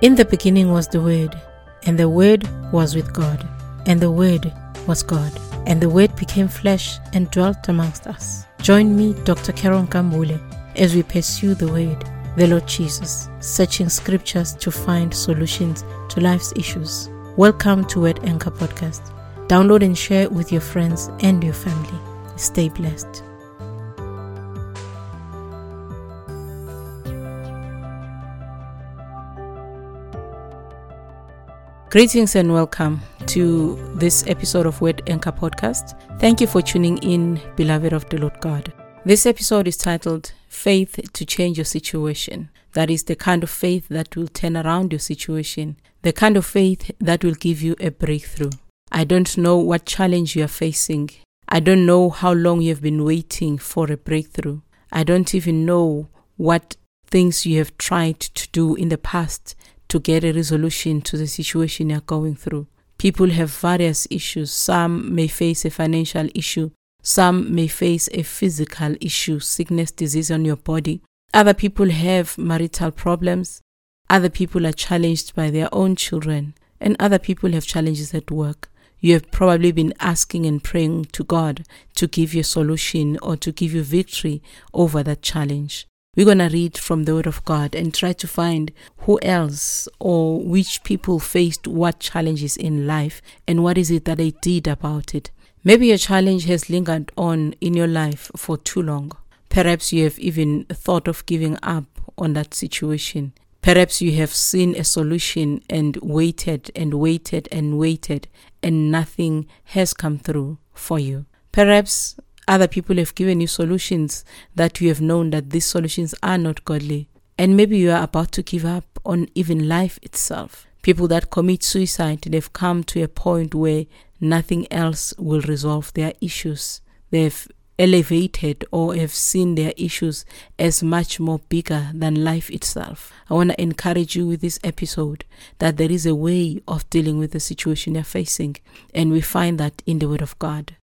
In the beginning was the Word, and the Word was with God, and the Word was God, and the Word became flesh and dwelt amongst us. Join me, Dr. Karen Kambule, as we pursue the Word, the Lord Jesus, searching scriptures to find solutions to life's issues. Welcome to Word Anchor Podcast. Download and share with your friends and your family. Stay blessed. Greetings and welcome to this episode of Word Anchor Podcast. Thank you for tuning in, beloved of the Lord God. This episode is titled Faith to Change Your Situation. That is the kind of faith that will turn around your situation, the kind of faith that will give you a breakthrough. I don't know what challenge you are facing. I don't know how long you have been waiting for a breakthrough. I don't even know what things you have tried to do in the past to get a resolution to the situation you're going through. People have various issues. Some may face a financial issue. Some may face a physical issue, sickness, disease on your body. Other people have marital problems. Other people are challenged by their own children. And other people have challenges at work. You have probably been asking and praying to God to give you a solution or to give you victory over that challenge. We're going to read from the Word of God and try to find who else or which people faced what challenges in life and what is it that they did about it. Maybe your challenge has lingered on in your life for too long. Perhaps you have even thought of giving up on that situation. Perhaps you have seen a solution and waited and waited and waited and nothing has come through for you. Perhaps other people have given you solutions that you have known that these solutions are not godly. And maybe you are about to give up on even life itself. People that commit suicide, they've come to a point where nothing else will resolve their issues. They've elevated or have seen their issues as much more bigger than life itself. I want to encourage you with this episode that there is a way of dealing with the situation you're facing, and we find that in the Word of God.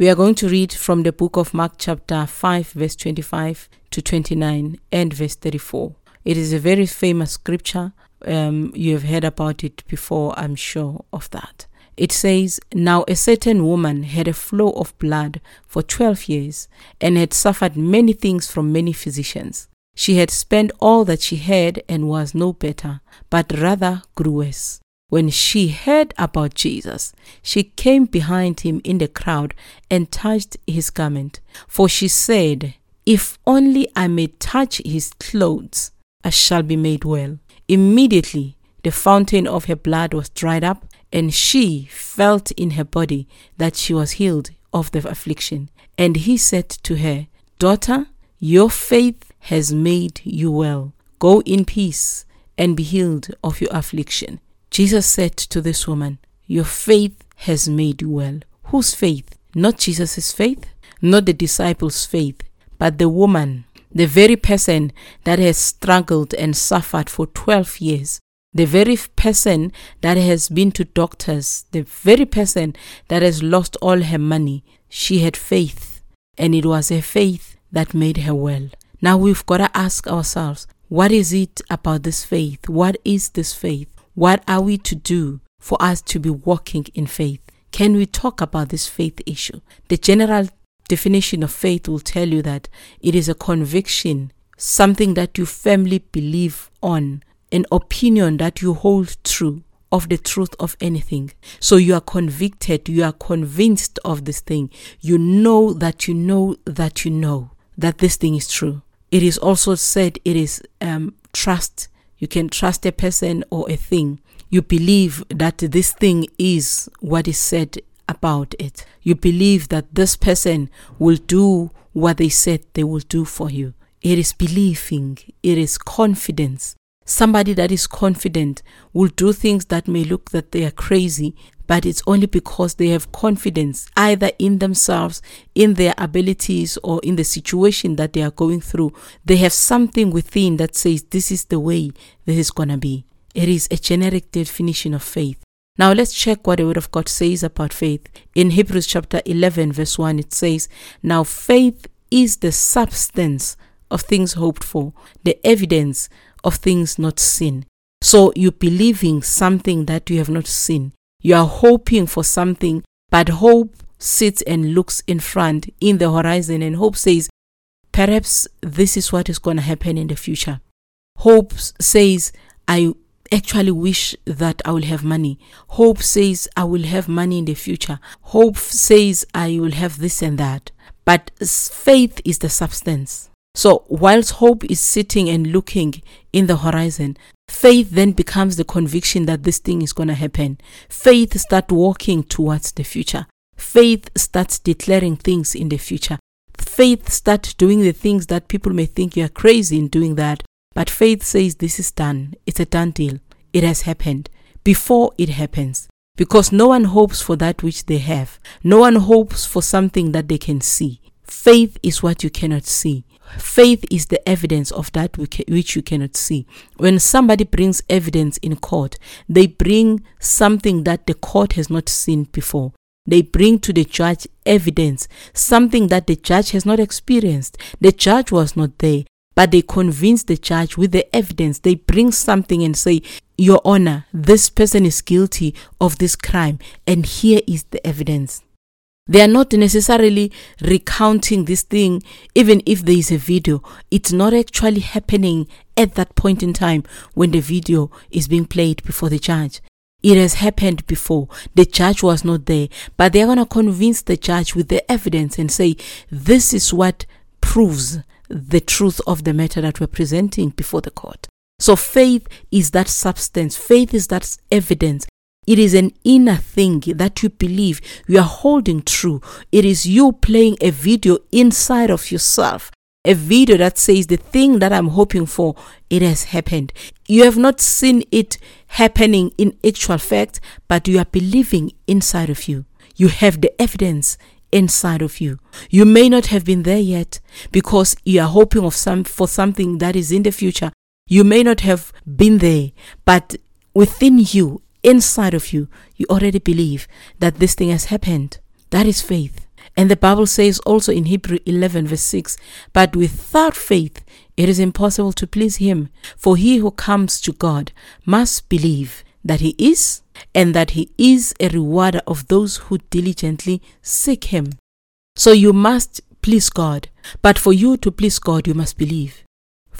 We are going to read from the book of Mark, chapter 5, verse 25 to 29, and verse 34. It is a very famous scripture. Um, you have heard about it before, I'm sure of that. It says, Now a certain woman had a flow of blood for 12 years and had suffered many things from many physicians. She had spent all that she had and was no better, but rather grew worse. When she heard about Jesus, she came behind him in the crowd and touched his garment. For she said, If only I may touch his clothes, I shall be made well. Immediately, the fountain of her blood was dried up, and she felt in her body that she was healed of the affliction. And he said to her, Daughter, your faith has made you well. Go in peace and be healed of your affliction. Jesus said to this woman, Your faith has made you well. Whose faith? Not Jesus' faith, not the disciples' faith, but the woman, the very person that has struggled and suffered for 12 years, the very person that has been to doctors, the very person that has lost all her money. She had faith, and it was her faith that made her well. Now we've got to ask ourselves, what is it about this faith? What is this faith? What are we to do for us to be walking in faith? Can we talk about this faith issue? The general definition of faith will tell you that it is a conviction, something that you firmly believe on, an opinion that you hold true of the truth of anything. So you are convicted, you are convinced of this thing. You know that you know that you know that this thing is true. It is also said it is um, trust you can trust a person or a thing. You believe that this thing is what is said about it. You believe that this person will do what they said they will do for you. It is believing, it is confidence. Somebody that is confident will do things that may look that they are crazy, but it's only because they have confidence either in themselves, in their abilities, or in the situation that they are going through. They have something within that says, This is the way this is going to be. It is a generic definition of faith. Now let's check what the Word of God says about faith. In Hebrews chapter 11, verse 1, it says, Now faith is the substance of things hoped for, the evidence of things not seen. So you're believing something that you have not seen. You are hoping for something, but hope sits and looks in front in the horizon, and hope says, perhaps this is what is going to happen in the future. Hope says, I actually wish that I will have money. Hope says I will have money in the future. Hope says I will have this and that. But faith is the substance. So, whilst hope is sitting and looking in the horizon, faith then becomes the conviction that this thing is going to happen. Faith starts walking towards the future. Faith starts declaring things in the future. Faith starts doing the things that people may think you are crazy in doing that. But faith says this is done. It's a done deal. It has happened before it happens. Because no one hopes for that which they have. No one hopes for something that they can see. Faith is what you cannot see. Faith is the evidence of that which you cannot see. When somebody brings evidence in court, they bring something that the court has not seen before. They bring to the judge evidence, something that the judge has not experienced. The judge was not there, but they convince the judge with the evidence. They bring something and say, Your Honor, this person is guilty of this crime, and here is the evidence. They are not necessarily recounting this thing, even if there is a video. It's not actually happening at that point in time when the video is being played before the judge. It has happened before. The judge was not there, but they're going to convince the judge with the evidence and say, This is what proves the truth of the matter that we're presenting before the court. So faith is that substance, faith is that evidence it is an inner thing that you believe you are holding true. It is you playing a video inside of yourself. A video that says the thing that I'm hoping for, it has happened. You have not seen it happening in actual fact, but you are believing inside of you. You have the evidence inside of you. You may not have been there yet because you are hoping of some for something that is in the future. You may not have been there, but within you inside of you, you already believe that this thing has happened. That is faith. And the Bible says also in Hebrew 11, verse 6 But without faith, it is impossible to please Him. For he who comes to God must believe that He is, and that He is a rewarder of those who diligently seek Him. So you must please God. But for you to please God, you must believe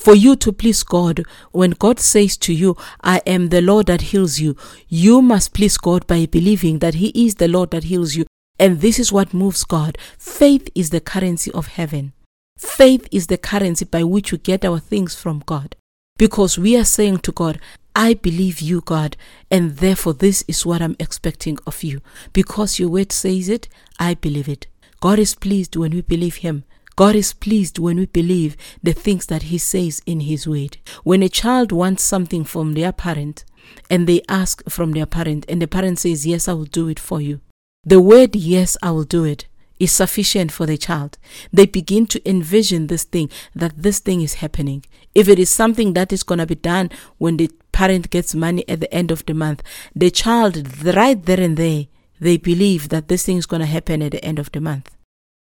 for you to please God, when God says to you, I am the Lord that heals you, you must please God by believing that He is the Lord that heals you. And this is what moves God. Faith is the currency of heaven. Faith is the currency by which we get our things from God. Because we are saying to God, I believe you, God, and therefore this is what I'm expecting of you. Because your word says it, I believe it. God is pleased when we believe Him. God is pleased when we believe the things that He says in His word. When a child wants something from their parent and they ask from their parent, and the parent says, Yes, I will do it for you, the word, Yes, I will do it, is sufficient for the child. They begin to envision this thing, that this thing is happening. If it is something that is going to be done when the parent gets money at the end of the month, the child, right there and there, they believe that this thing is going to happen at the end of the month.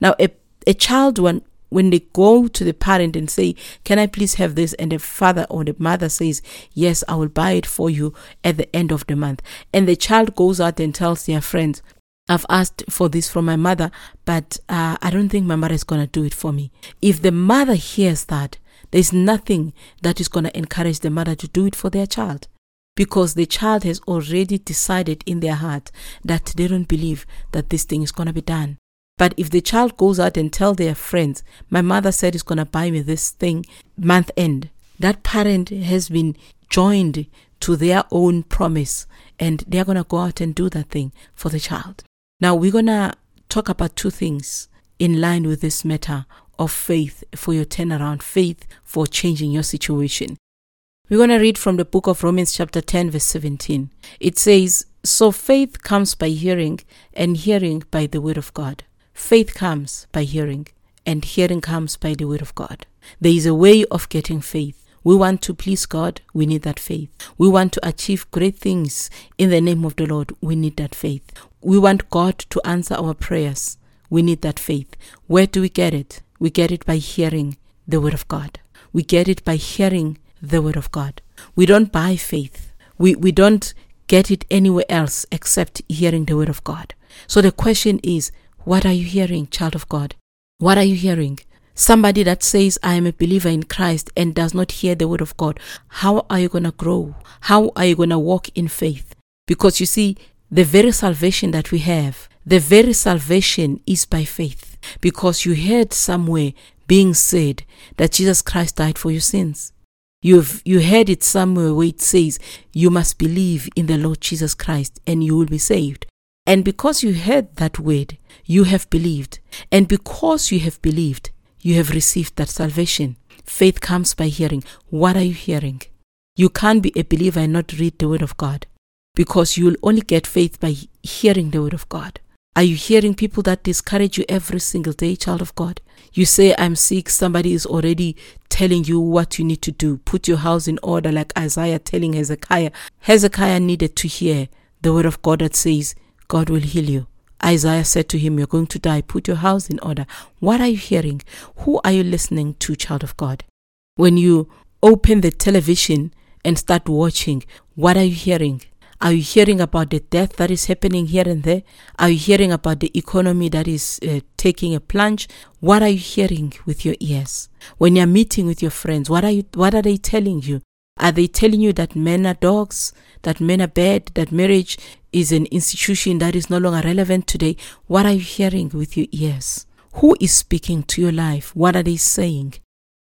Now, a a child when when they go to the parent and say, Can I please have this? And the father or the mother says, Yes, I will buy it for you at the end of the month. And the child goes out and tells their friends, I've asked for this from my mother, but uh, I don't think my mother is going to do it for me. If the mother hears that, there's nothing that is going to encourage the mother to do it for their child because the child has already decided in their heart that they don't believe that this thing is going to be done. But if the child goes out and tell their friends, my mother said is going to buy me this thing month end, that parent has been joined to their own promise and they're going to go out and do that thing for the child. Now we're going to talk about two things in line with this matter of faith for your turnaround, faith for changing your situation. We're going to read from the book of Romans, chapter 10, verse 17. It says, So faith comes by hearing, and hearing by the word of God. Faith comes by hearing, and hearing comes by the word of God. There is a way of getting faith. We want to please God, we need that faith. We want to achieve great things in the name of the Lord, we need that faith. We want God to answer our prayers, we need that faith. Where do we get it? We get it by hearing the word of God. We get it by hearing the Word of God. We don't buy faith. We, we don't get it anywhere else except hearing the Word of God. So the question is, what are you hearing, child of God? What are you hearing? Somebody that says, I am a believer in Christ and does not hear the Word of God, how are you going to grow? How are you going to walk in faith? Because you see, the very salvation that we have, the very salvation is by faith. Because you heard somewhere being said that Jesus Christ died for your sins. You've you heard it somewhere where it says you must believe in the Lord Jesus Christ and you will be saved. And because you heard that word, you have believed. And because you have believed, you have received that salvation. Faith comes by hearing. What are you hearing? You can't be a believer and not read the word of God because you'll only get faith by hearing the word of God. Are you hearing people that discourage you every single day, child of God? You say, I'm sick, somebody is already telling you what you need to do. Put your house in order, like Isaiah telling Hezekiah. Hezekiah needed to hear the word of God that says, God will heal you. Isaiah said to him, You're going to die. Put your house in order. What are you hearing? Who are you listening to, child of God? When you open the television and start watching, what are you hearing? Are you hearing about the death that is happening here and there? Are you hearing about the economy that is uh, taking a plunge? What are you hearing with your ears? When you're meeting with your friends, what are you what are they telling you? Are they telling you that men are dogs, that men are bad, that marriage is an institution that is no longer relevant today? What are you hearing with your ears? Who is speaking to your life? What are they saying?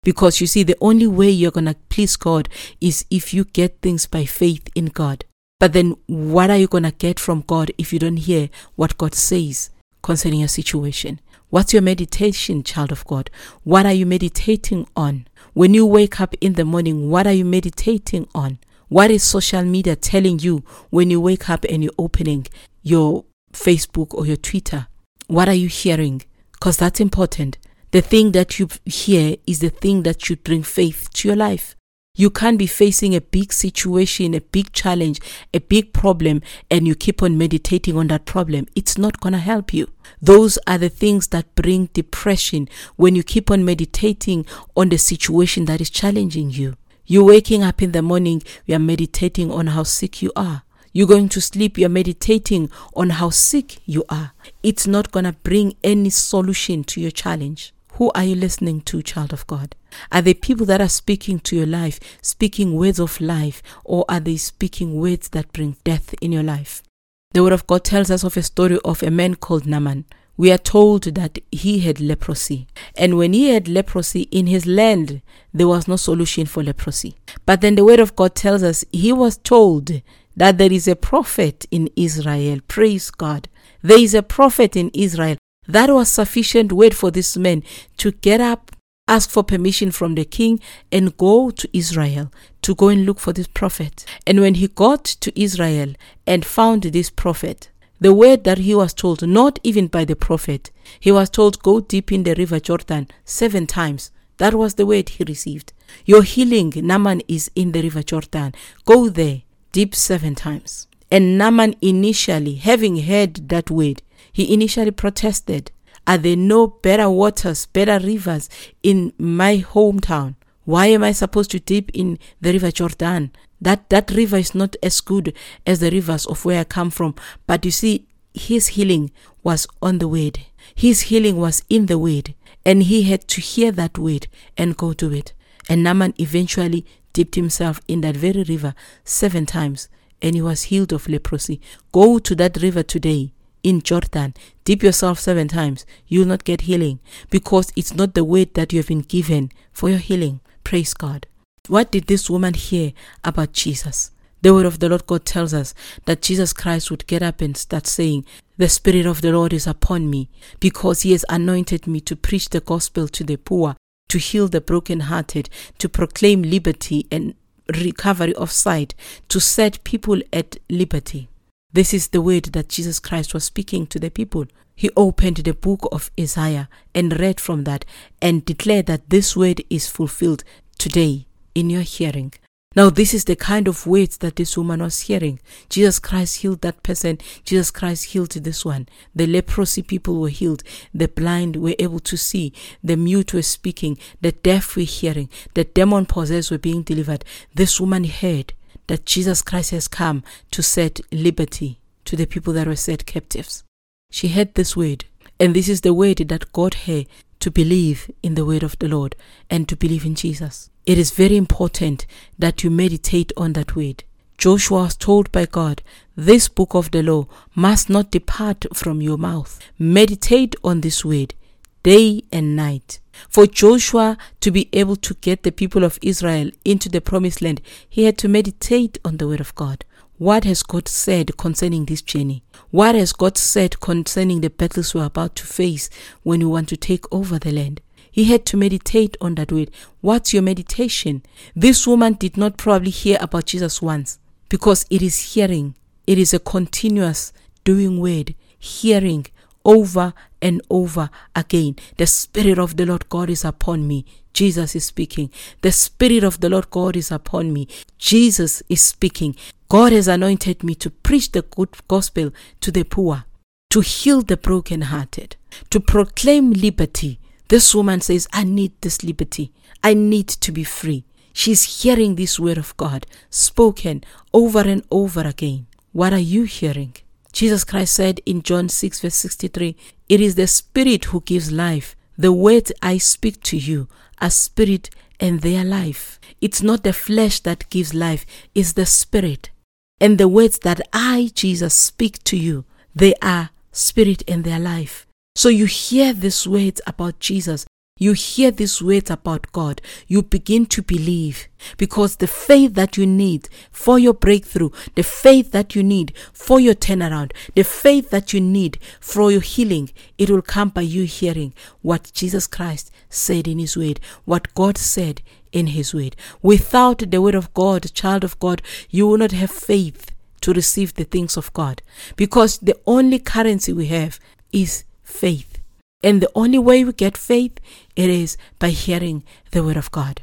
Because you see, the only way you're going to please God is if you get things by faith in God. But then, what are you going to get from God if you don't hear what God says concerning your situation? What's your meditation, child of God? What are you meditating on? When you wake up in the morning, what are you meditating on? What is social media telling you when you wake up and you're opening your Facebook or your Twitter? What are you hearing? Because that's important. The thing that you hear is the thing that should bring faith to your life. You can't be facing a big situation, a big challenge, a big problem, and you keep on meditating on that problem. It's not going to help you. Those are the things that bring depression when you keep on meditating on the situation that is challenging you. You're waking up in the morning, you are meditating on how sick you are. You're going to sleep, you're meditating on how sick you are. It's not going to bring any solution to your challenge. Who are you listening to, child of God? Are they people that are speaking to your life, speaking words of life, or are they speaking words that bring death in your life? The Word of God tells us of a story of a man called Naaman. We are told that he had leprosy. And when he had leprosy in his land, there was no solution for leprosy. But then the Word of God tells us he was told that there is a prophet in Israel. Praise God. There is a prophet in Israel that was sufficient word for this man to get up, ask for permission from the king, and go to Israel to go and look for this prophet. And when he got to Israel and found this prophet, the word that he was told, not even by the prophet, he was told, Go deep in the river Jordan seven times. That was the word he received. Your healing, Naaman, is in the river Jordan. Go there deep seven times. And Naaman initially, having heard that word, he initially protested. Are there no better waters, better rivers in my hometown? Why am I supposed to dip in the river Jordan? That that river is not as good as the rivers of where I come from. But you see, his healing was on the word. His healing was in the word. And he had to hear that word and go to it. And Naaman eventually dipped himself in that very river seven times and he was healed of leprosy. Go to that river today in Jordan, dip yourself seven times, you will not get healing because it's not the word that you have been given for your healing. Praise God. What did this woman hear about Jesus? The word of the Lord God tells us that Jesus Christ would get up and start saying, The Spirit of the Lord is upon me because He has anointed me to preach the gospel to the poor, to heal the brokenhearted, to proclaim liberty and recovery of sight, to set people at liberty. This is the word that Jesus Christ was speaking to the people. He opened the book of Isaiah and read from that and declared that this word is fulfilled today in your hearing. Now, this is the kind of words that this woman was hearing. Jesus Christ healed that person. Jesus Christ healed this one. The leprosy people were healed. The blind were able to see. The mute were speaking. The deaf were hearing. The demon possessed were being delivered. This woman heard that Jesus Christ has come to set liberty to the people that were set captives. She heard this word. And this is the word that got her to believe in the word of the Lord and to believe in Jesus. It is very important that you meditate on that word. Joshua was told by God, This book of the law must not depart from your mouth. Meditate on this word day and night. For Joshua to be able to get the people of Israel into the promised land, he had to meditate on the word of God. What has God said concerning this journey? What has God said concerning the battles we're about to face when we want to take over the land? He had to meditate on that word. What's your meditation? This woman did not probably hear about Jesus once because it is hearing. It is a continuous doing word, hearing over and over again. The Spirit of the Lord God is upon me. Jesus is speaking. The Spirit of the Lord God is upon me. Jesus is speaking. God has anointed me to preach the good gospel to the poor, to heal the brokenhearted, to proclaim liberty. This woman says, I need this liberty. I need to be free. She's hearing this word of God spoken over and over again. What are you hearing? Jesus Christ said in John 6, verse 63, It is the Spirit who gives life. The words I speak to you are spirit and they are life. It's not the flesh that gives life, it's the Spirit. And the words that I, Jesus, speak to you, they are spirit and they are life. So you hear these words about Jesus. You hear these words about God. You begin to believe because the faith that you need for your breakthrough, the faith that you need for your turnaround, the faith that you need for your healing, it will come by you hearing what Jesus Christ said in His Word, what God said in His Word. Without the Word of God, child of God, you will not have faith to receive the things of God because the only currency we have is faith. And the only way we get faith, it is by hearing the word of God.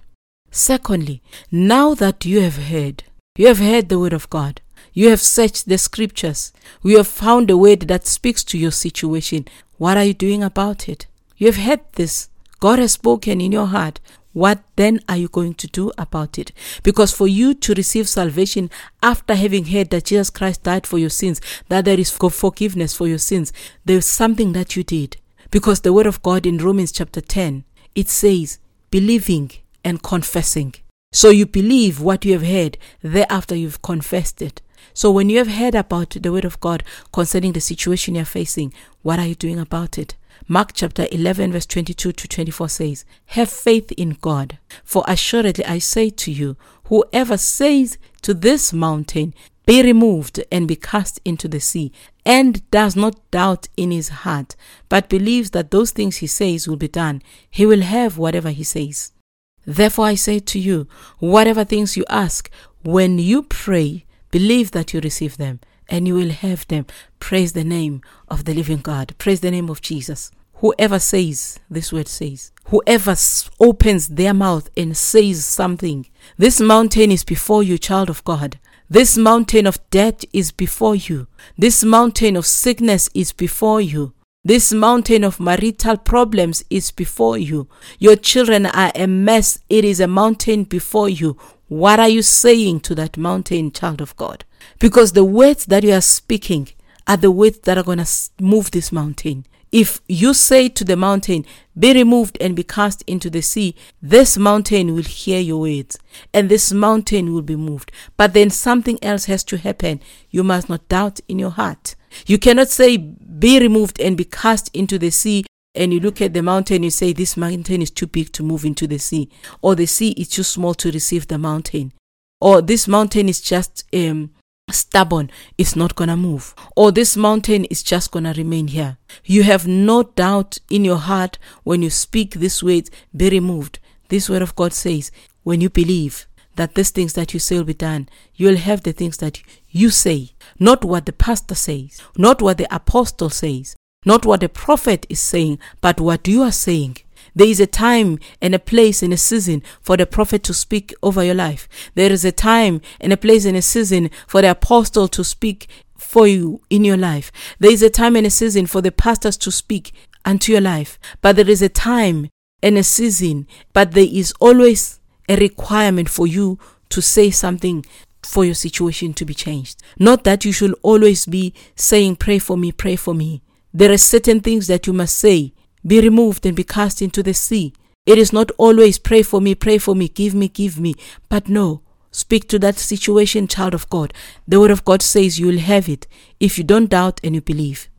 Secondly, now that you have heard, you have heard the word of God, you have searched the scriptures, you have found a word that speaks to your situation. What are you doing about it? You have heard this. God has spoken in your heart. What then are you going to do about it? Because for you to receive salvation after having heard that Jesus Christ died for your sins, that there is forgiveness for your sins, there's something that you did. Because the word of God in Romans chapter 10, it says, believing and confessing. So you believe what you have heard, thereafter you've confessed it. So when you have heard about the word of God concerning the situation you're facing, what are you doing about it? Mark chapter 11, verse 22 to 24 says, Have faith in God, for assuredly I say to you, whoever says to this mountain, be removed and be cast into the sea, and does not doubt in his heart, but believes that those things he says will be done, he will have whatever he says. Therefore I say to you, whatever things you ask, when you pray, believe that you receive them, and you will have them. Praise the name of the living God. Praise the name of Jesus. Whoever says, this word says, whoever opens their mouth and says something, this mountain is before you, child of God. This mountain of death is before you. This mountain of sickness is before you. This mountain of marital problems is before you. Your children are a mess. It is a mountain before you. What are you saying to that mountain, child of God? Because the words that you are speaking are the words that are going to move this mountain. If you say to the mountain, Be removed and be cast into the sea, this mountain will hear your words, and this mountain will be moved. But then something else has to happen. You must not doubt in your heart. You cannot say, Be removed and be cast into the sea, and you look at the mountain, you say, This mountain is too big to move into the sea, or the sea is too small to receive the mountain, or this mountain is just um, stubborn, it's not gonna move, or this mountain is just gonna remain here. You have no doubt in your heart when you speak these words, be removed. This word of God says, when you believe that these things that you say will be done, you will have the things that you say, not what the pastor says, not what the apostle says, not what the prophet is saying, but what you are saying. There is a time and a place and a season for the prophet to speak over your life. There is a time and a place and a season for the apostle to speak for you in your life. There is a time and a season for the pastors to speak unto your life. But there is a time and a season, but there is always a requirement for you to say something for your situation to be changed. Not that you should always be saying, Pray for me, pray for me. There are certain things that you must say, be removed and be cast into the sea. It is not always pray for me, pray for me, give me, give me. But no, speak to that situation, child of God. The word of God says you will have it if you don't doubt and you believe.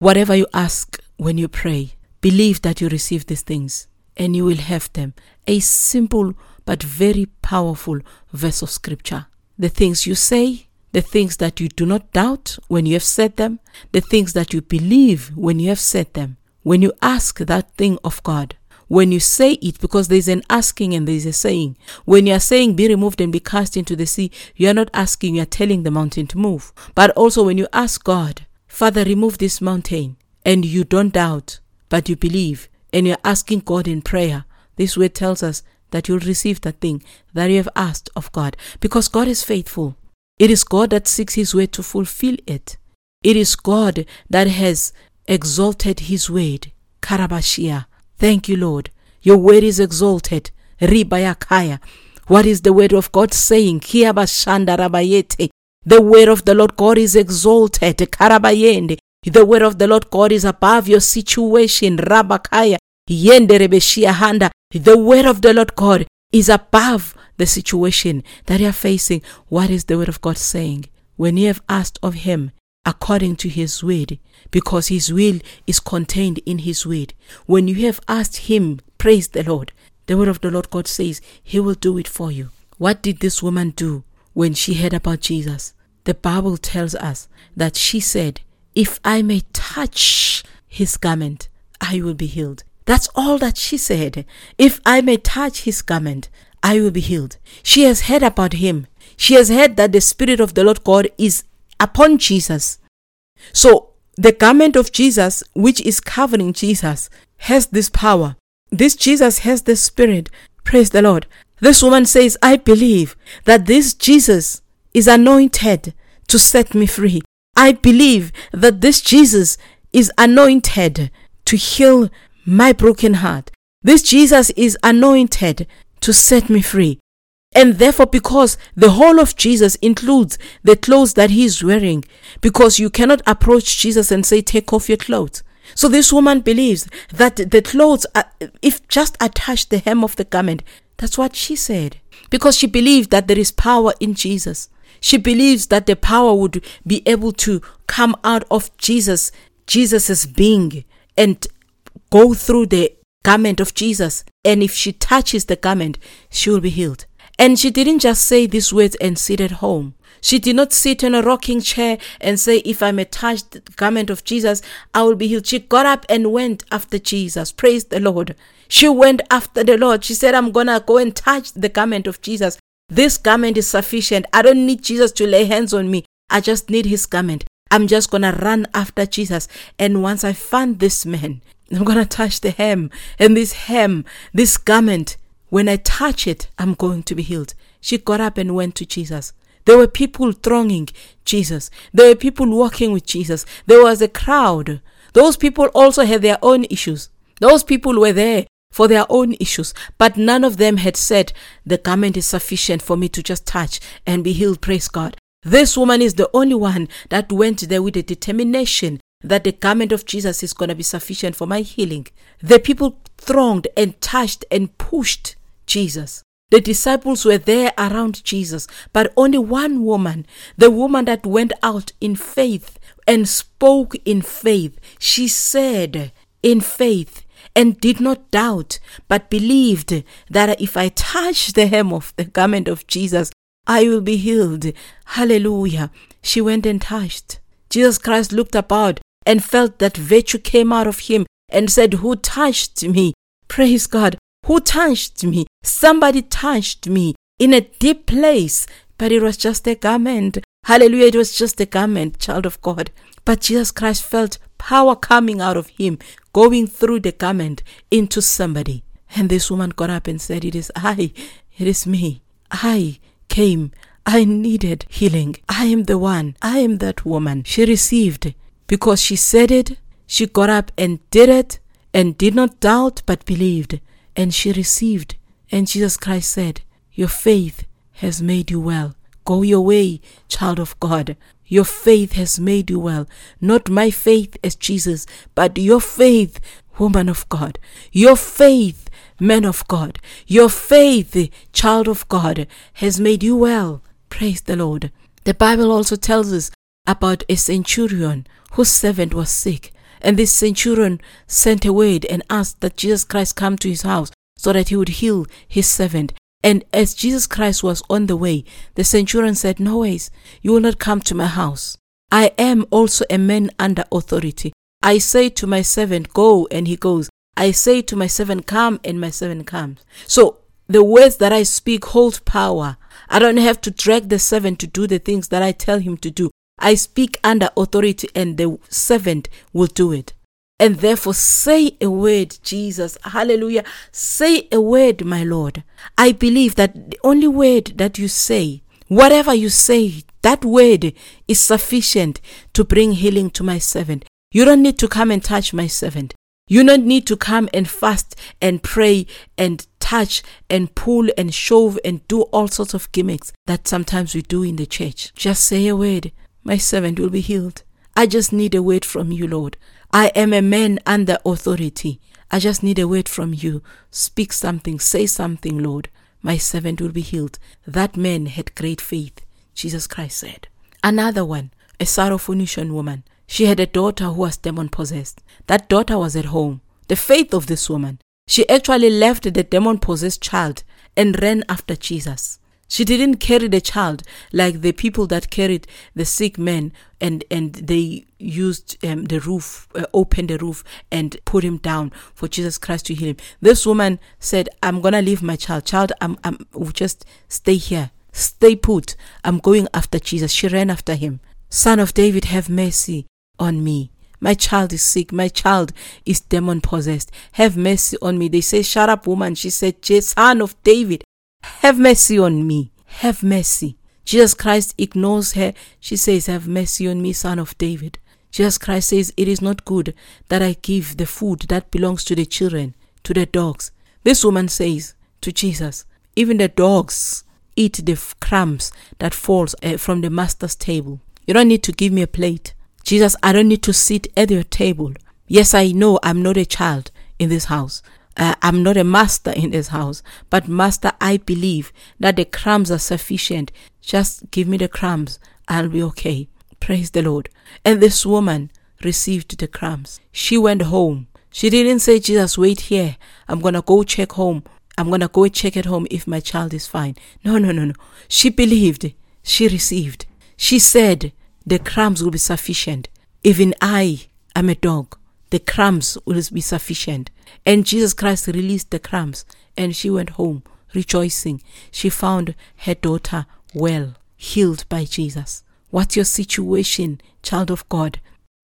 Whatever you ask when you pray, believe that you receive these things and you will have them. A simple but very powerful verse of scripture. The things you say, the things that you do not doubt when you have said them, the things that you believe when you have said them. When you ask that thing of God, when you say it, because there's an asking and there's a saying. When you are saying, be removed and be cast into the sea, you are not asking, you are telling the mountain to move. But also when you ask God, Father, remove this mountain, and you don't doubt, but you believe, and you're asking God in prayer, this word tells us that you'll receive that thing that you have asked of God, because God is faithful. It is God that seeks his way to fulfill it. It is God that has exalted his word. Karabashia. Thank you, Lord. Your word is exalted. Ribayakaya. What is the word of God saying? Kiabashandarabayete. The word of the Lord God is exalted. Karabayende. The word of the Lord God is above your situation. Rabakaya. Yenderebeshiahanda. The word of the Lord God is above the situation that you are facing. What is the word of God saying? When you have asked of him according to his word, because his will is contained in his word. When you have asked him, praise the Lord, the word of the Lord God says he will do it for you. What did this woman do when she heard about Jesus? The Bible tells us that she said, If I may touch his garment, I will be healed. That's all that she said. If I may touch his garment, I will be healed. She has heard about him. She has heard that the Spirit of the Lord God is upon Jesus. So the garment of Jesus, which is covering Jesus, has this power. This Jesus has the Spirit. Praise the Lord. This woman says, I believe that this Jesus is anointed to set me free. I believe that this Jesus is anointed to heal my broken heart. This Jesus is anointed to set me free. And therefore, because the whole of Jesus includes the clothes that he is wearing, because you cannot approach Jesus and say, Take off your clothes. So this woman believes that the clothes, are, if just attach the hem of the garment, that's what she said. Because she believed that there is power in Jesus. She believes that the power would be able to come out of Jesus, Jesus's being, and go through the garment of Jesus. And if she touches the garment, she will be healed. And she didn't just say these words and sit at home. She did not sit in a rocking chair and say, If I may touch the garment of Jesus, I will be healed. She got up and went after Jesus. Praise the Lord. She went after the Lord. She said, I'm going to go and touch the garment of Jesus. This garment is sufficient. I don't need Jesus to lay hands on me. I just need his garment. I'm just going to run after Jesus. And once I find this man, I'm going to touch the hem. And this hem, this garment, when I touch it, I'm going to be healed. She got up and went to Jesus. There were people thronging Jesus. There were people walking with Jesus. There was a crowd. Those people also had their own issues. Those people were there for their own issues, but none of them had said, The garment is sufficient for me to just touch and be healed. Praise God. This woman is the only one that went there with a determination that the garment of Jesus is going to be sufficient for my healing. The people thronged and touched and pushed Jesus. The disciples were there around Jesus, but only one woman, the woman that went out in faith and spoke in faith, she said in faith and did not doubt, but believed that if I touch the hem of the garment of Jesus, I will be healed. Hallelujah. She went and touched. Jesus Christ looked about and felt that virtue came out of him and said, Who touched me? Praise God. Who touched me? Somebody touched me in a deep place, but it was just a garment. Hallelujah. It was just a garment, child of God. But Jesus Christ felt power coming out of him, going through the garment into somebody. And this woman got up and said, It is I, it is me. I came. I needed healing. I am the one. I am that woman. She received because she said it. She got up and did it and did not doubt but believed. And she received. And Jesus Christ said, Your faith has made you well. Go your way, child of God. Your faith has made you well. Not my faith as Jesus, but your faith, woman of God. Your faith, man of God. Your faith, child of God, has made you well. Praise the Lord. The Bible also tells us about a centurion whose servant was sick. And this centurion sent a word and asked that Jesus Christ come to his house so that he would heal his servant. And as Jesus Christ was on the way, the centurion said, No ways, you will not come to my house. I am also a man under authority. I say to my servant, Go, and he goes. I say to my servant, Come, and my servant comes. So the words that I speak hold power. I don't have to drag the servant to do the things that I tell him to do. I speak under authority, and the servant will do it. And therefore, say a word, Jesus. Hallelujah. Say a word, my Lord. I believe that the only word that you say, whatever you say, that word is sufficient to bring healing to my servant. You don't need to come and touch my servant. You don't need to come and fast and pray and touch and pull and shove and do all sorts of gimmicks that sometimes we do in the church. Just say a word. My servant will be healed. I just need a word from you, Lord. I am a man under authority. I just need a word from you. Speak something, say something, Lord. My servant will be healed. That man had great faith, Jesus Christ said. Another one, a Syrophoenician woman. She had a daughter who was demon possessed. That daughter was at home. The faith of this woman. She actually left the demon possessed child and ran after Jesus. She didn't carry the child like the people that carried the sick man and, and they used um, the roof, uh, opened the roof and put him down for Jesus Christ to heal him. This woman said, I'm going to leave my child. Child, I'm, I'm, just stay here. Stay put. I'm going after Jesus. She ran after him. Son of David, have mercy on me. My child is sick. My child is demon possessed. Have mercy on me. They say, Shut up, woman. She said, Son of David, have mercy on me. Have mercy. Jesus Christ ignores her. She says, Have mercy on me, son of David. Jesus Christ says, It is not good that I give the food that belongs to the children, to the dogs. This woman says to Jesus, Even the dogs eat the crumbs that falls eh, from the master's table. You don't need to give me a plate. Jesus, I don't need to sit at your table. Yes, I know I'm not a child in this house, uh, I'm not a master in this house, but master, I believe that the crumbs are sufficient. Just give me the crumbs. I'll be okay. Praise the Lord. And this woman received the crumbs. She went home. She didn't say, Jesus, wait here. I'm going to go check home. I'm going to go check at home if my child is fine. No, no, no, no. She believed. She received. She said, the crumbs will be sufficient. Even I am a dog. The crumbs will be sufficient. And Jesus Christ released the crumbs, and she went home rejoicing. She found her daughter well, healed by Jesus. What's your situation, child of God?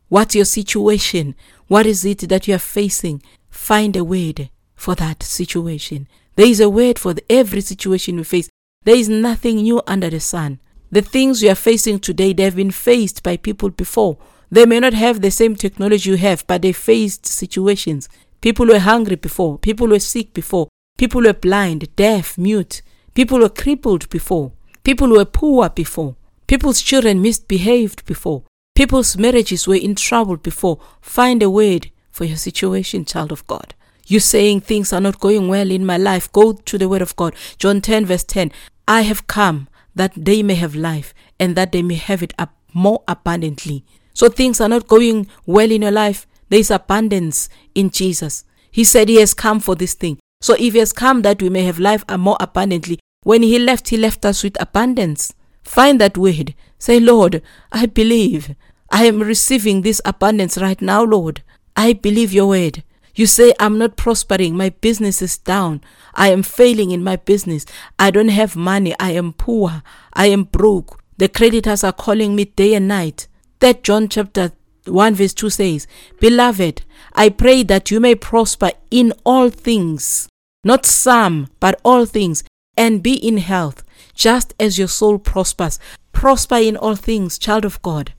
What's your situation? What is it that you are facing? Find a word for that situation. There is a word for every situation we face. There is nothing new under the sun. The things you are facing today, they have been faced by people before. They may not have the same technology you have, but they faced situations. People were hungry before. People were sick before. People were blind, deaf, mute. People were crippled before. People were poor before. People's children misbehaved before. People's marriages were in trouble before. Find a word for your situation, child of God. You saying things are not going well in my life. Go to the word of God. John 10, verse 10. I have come that they may have life and that they may have it up more abundantly. So things are not going well in your life. There is abundance in Jesus. He said he has come for this thing. So if he has come that we may have life and more abundantly, when he left, he left us with abundance. Find that word. Say, Lord, I believe. I am receiving this abundance right now, Lord. I believe your word. You say, I'm not prospering. My business is down. I am failing in my business. I don't have money. I am poor. I am broke. The creditors are calling me day and night. That John chapter 1 verse 2 says, Beloved, I pray that you may prosper in all things, not some, but all things, and be in health, just as your soul prospers. Prosper in all things, child of God.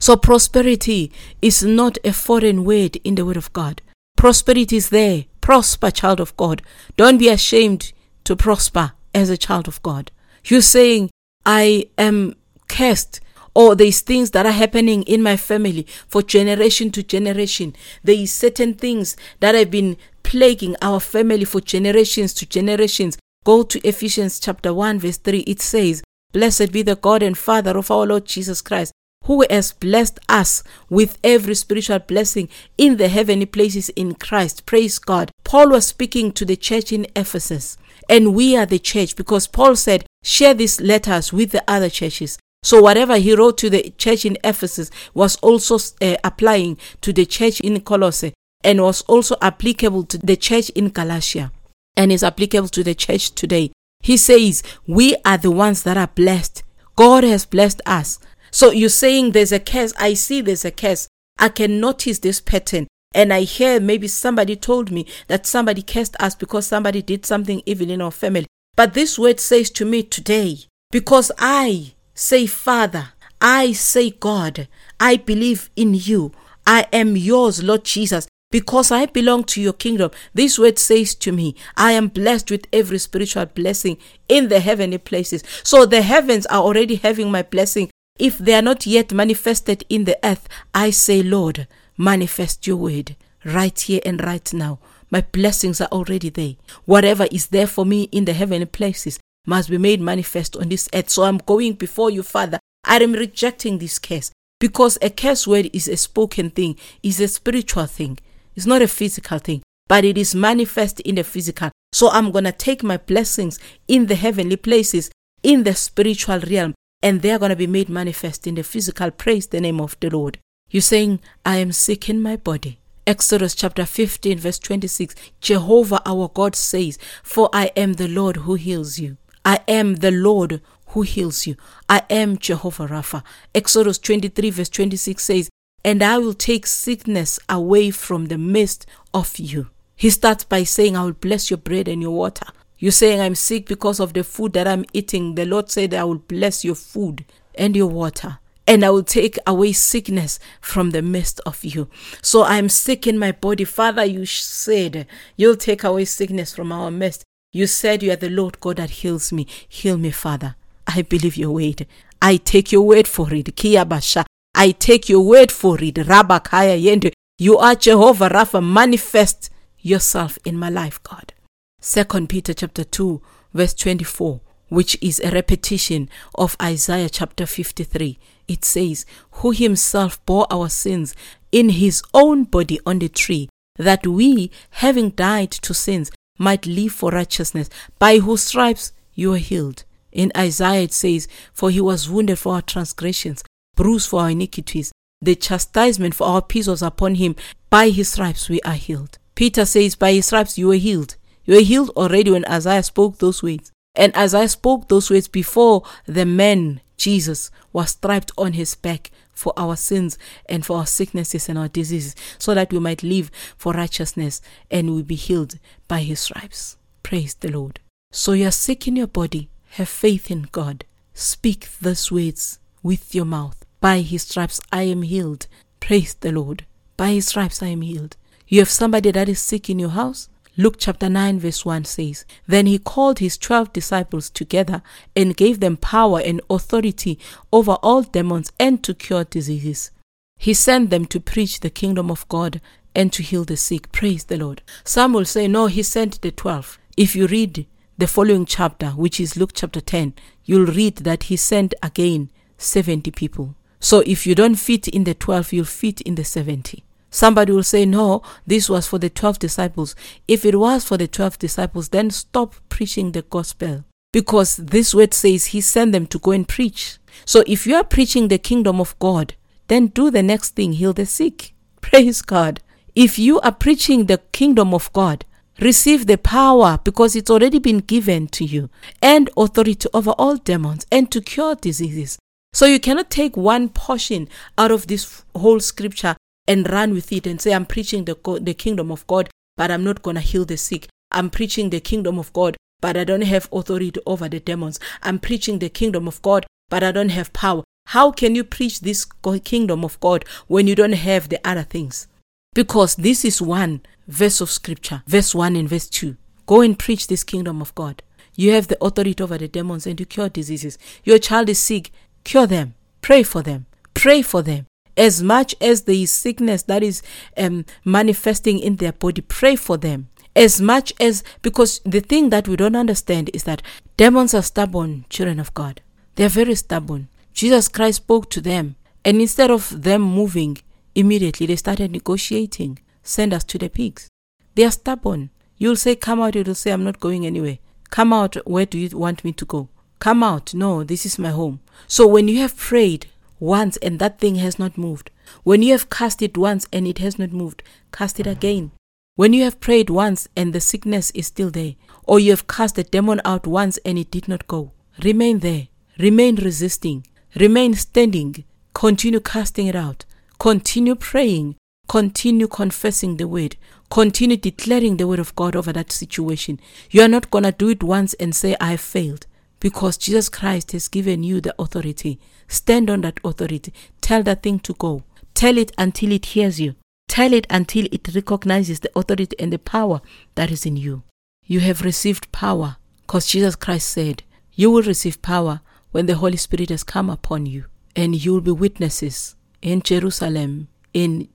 So prosperity is not a foreign word in the word of God. Prosperity is there. Prosper, child of God. Don't be ashamed to prosper as a child of God. You're saying, I am cursed or there's things that are happening in my family for generation to generation. There is certain things that have been plaguing our family for generations to generations. Go to Ephesians chapter 1 verse 3. It says, Blessed be the God and Father of our Lord Jesus Christ, who has blessed us with every spiritual blessing in the heavenly places in Christ. Praise God. Paul was speaking to the church in Ephesus, and we are the church because Paul said, share these letters with the other churches. So whatever he wrote to the church in Ephesus was also uh, applying to the church in Colossae and was also applicable to the church in Galatia and is applicable to the church today. He says, We are the ones that are blessed. God has blessed us. So you're saying there's a curse. I see there's a curse. I can notice this pattern. And I hear maybe somebody told me that somebody cursed us because somebody did something evil in our family. But this word says to me today, because I say, Father, I say, God, I believe in you. I am yours, Lord Jesus. Because I belong to your kingdom, this word says to me, I am blessed with every spiritual blessing in the heavenly places. So the heavens are already having my blessing. If they are not yet manifested in the earth, I say, Lord, manifest your word right here and right now. My blessings are already there. Whatever is there for me in the heavenly places must be made manifest on this earth. So I'm going before you, Father. I am rejecting this curse because a curse word is a spoken thing, is a spiritual thing. It's not a physical thing, but it is manifest in the physical. So I'm going to take my blessings in the heavenly places, in the spiritual realm, and they are going to be made manifest in the physical. Praise the name of the Lord. You're saying, I am sick in my body. Exodus chapter 15, verse 26 Jehovah our God says, For I am the Lord who heals you. I am the Lord who heals you. I am Jehovah Rapha. Exodus 23, verse 26 says, and I will take sickness away from the midst of you. He starts by saying, I will bless your bread and your water. You're saying, I'm sick because of the food that I'm eating. The Lord said, I will bless your food and your water. And I will take away sickness from the midst of you. So I'm sick in my body. Father, you said you'll take away sickness from our midst. You said you are the Lord God that heals me. Heal me, Father. I believe your word. I take your word for it. Kiyabasha. I take your word for it. Rabakaya Yende. You are Jehovah Rapha. Manifest yourself in my life, God. Second Peter chapter 2, verse 24, which is a repetition of Isaiah chapter 53. It says, Who himself bore our sins in his own body on the tree, that we, having died to sins, might live for righteousness, by whose stripes you are healed. In Isaiah it says, For he was wounded for our transgressions, bruised for our iniquities. The chastisement for our peace was upon him. By his stripes we are healed. Peter says, By his stripes you were healed. You were healed already when Isaiah spoke those words. And Isaiah spoke those words before the man, Jesus, was striped on his back for our sins and for our sicknesses and our diseases, so that we might live for righteousness and we be healed by his stripes. Praise the Lord. So you are sick in your body. Have faith in God. Speak these words with your mouth. By his stripes I am healed. Praise the Lord. By his stripes I am healed. You have somebody that is sick in your house? Luke chapter 9, verse 1 says, Then he called his twelve disciples together and gave them power and authority over all demons and to cure diseases. He sent them to preach the kingdom of God and to heal the sick. Praise the Lord. Some will say, No, he sent the twelve. If you read the following chapter, which is Luke chapter 10, you'll read that he sent again 70 people. So if you don't fit in the 12, you'll fit in the 70. Somebody will say, No, this was for the 12 disciples. If it was for the 12 disciples, then stop preaching the gospel. Because this word says he sent them to go and preach. So if you are preaching the kingdom of God, then do the next thing heal the sick. Praise God. If you are preaching the kingdom of God, receive the power because it's already been given to you and authority over all demons and to cure diseases. So you cannot take one portion out of this whole scripture and run with it and say, I'm preaching the, the kingdom of God, but I'm not going to heal the sick. I'm preaching the kingdom of God, but I don't have authority over the demons. I'm preaching the kingdom of God, but I don't have power. How can you preach this kingdom of God when you don't have the other things? Because this is one verse of scripture, verse 1 and verse 2. Go and preach this kingdom of God. You have the authority over the demons and you cure diseases. Your child is sick, cure them. Pray for them. Pray for them. As much as there is sickness that is um, manifesting in their body, pray for them. As much as, because the thing that we don't understand is that demons are stubborn children of God. They are very stubborn. Jesus Christ spoke to them, and instead of them moving immediately, they started negotiating. Send us to the pigs. They are stubborn. You'll say, Come out. You'll say, I'm not going anywhere. Come out. Where do you want me to go? Come out. No, this is my home. So when you have prayed once and that thing has not moved, when you have cast it once and it has not moved, cast it again. When you have prayed once and the sickness is still there, or you have cast the demon out once and it did not go, remain there. Remain resisting. Remain standing. Continue casting it out. Continue praying. Continue confessing the word. Continue declaring the word of God over that situation. You are not going to do it once and say, I failed. Because Jesus Christ has given you the authority. Stand on that authority. Tell that thing to go. Tell it until it hears you. Tell it until it recognizes the authority and the power that is in you. You have received power because Jesus Christ said, You will receive power when the Holy Spirit has come upon you, and you will be witnesses in Jerusalem, in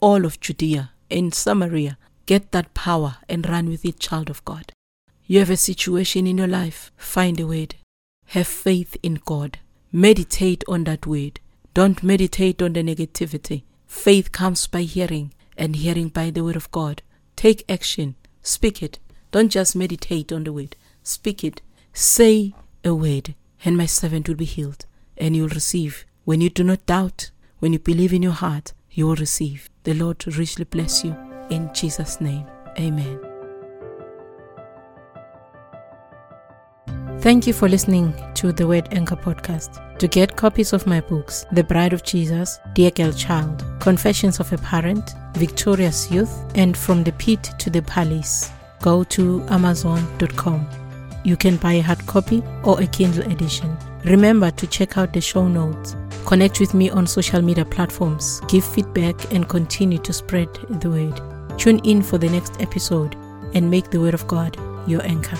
all of Judea, in Samaria. Get that power and run with it, child of God. You have a situation in your life, find a word. Have faith in God. Meditate on that word. Don't meditate on the negativity. Faith comes by hearing, and hearing by the word of God. Take action. Speak it. Don't just meditate on the word. Speak it. Say a word and my servant will be healed, and you will receive. When you do not doubt, when you believe in your heart, you will receive. The Lord richly bless you. In Jesus' name, amen. Thank you for listening to the Word Anchor podcast. To get copies of my books, The Bride of Jesus, Dear Girl Child, Confessions of a Parent, Victorious Youth, and From the Pit to the Palace, go to Amazon.com. You can buy a hard copy or a Kindle edition. Remember to check out the show notes. Connect with me on social media platforms, give feedback, and continue to spread the word. Tune in for the next episode and make the Word of God your anchor.